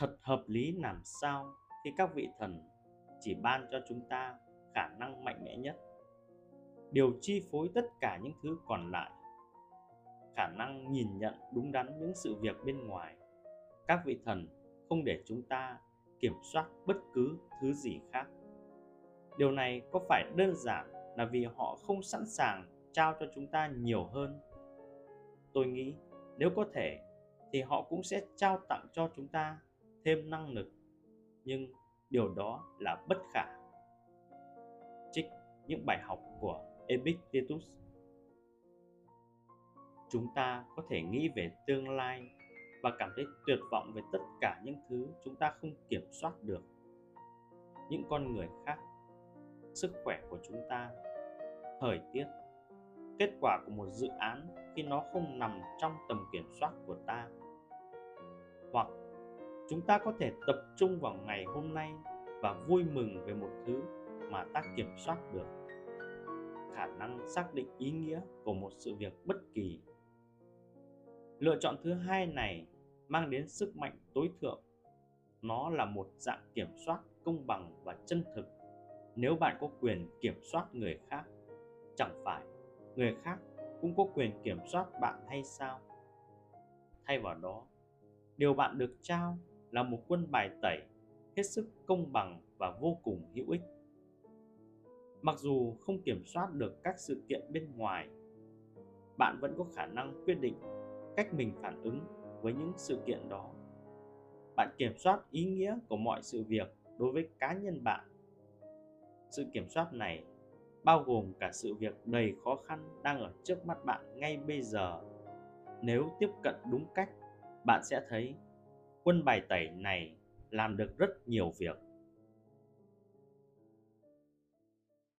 thật hợp lý làm sao khi các vị thần chỉ ban cho chúng ta khả năng mạnh mẽ nhất? Điều chi phối tất cả những thứ còn lại. Khả năng nhìn nhận đúng đắn những sự việc bên ngoài. Các vị thần không để chúng ta kiểm soát bất cứ thứ gì khác. Điều này có phải đơn giản là vì họ không sẵn sàng trao cho chúng ta nhiều hơn? Tôi nghĩ nếu có thể thì họ cũng sẽ trao tặng cho chúng ta thêm năng lực, nhưng điều đó là bất khả trích những bài học của epictetus. Chúng ta có thể nghĩ về tương lai và cảm thấy tuyệt vọng về tất cả những thứ chúng ta không kiểm soát được. Những con người khác, sức khỏe của chúng ta, thời tiết, kết quả của một dự án khi nó không nằm trong tầm kiểm soát của ta, hoặc chúng ta có thể tập trung vào ngày hôm nay và vui mừng về một thứ mà ta kiểm soát được. Khả năng xác định ý nghĩa của một sự việc bất kỳ. Lựa chọn thứ hai này mang đến sức mạnh tối thượng. Nó là một dạng kiểm soát công bằng và chân thực. Nếu bạn có quyền kiểm soát người khác, chẳng phải người khác cũng có quyền kiểm soát bạn hay sao? Thay vào đó, điều bạn được trao là một quân bài tẩy, hết sức công bằng và vô cùng hữu ích. Mặc dù không kiểm soát được các sự kiện bên ngoài, bạn vẫn có khả năng quyết định cách mình phản ứng với những sự kiện đó. Bạn kiểm soát ý nghĩa của mọi sự việc đối với cá nhân bạn. Sự kiểm soát này bao gồm cả sự việc đầy khó khăn đang ở trước mắt bạn ngay bây giờ. Nếu tiếp cận đúng cách, bạn sẽ thấy quân bài tẩy này làm được rất nhiều việc.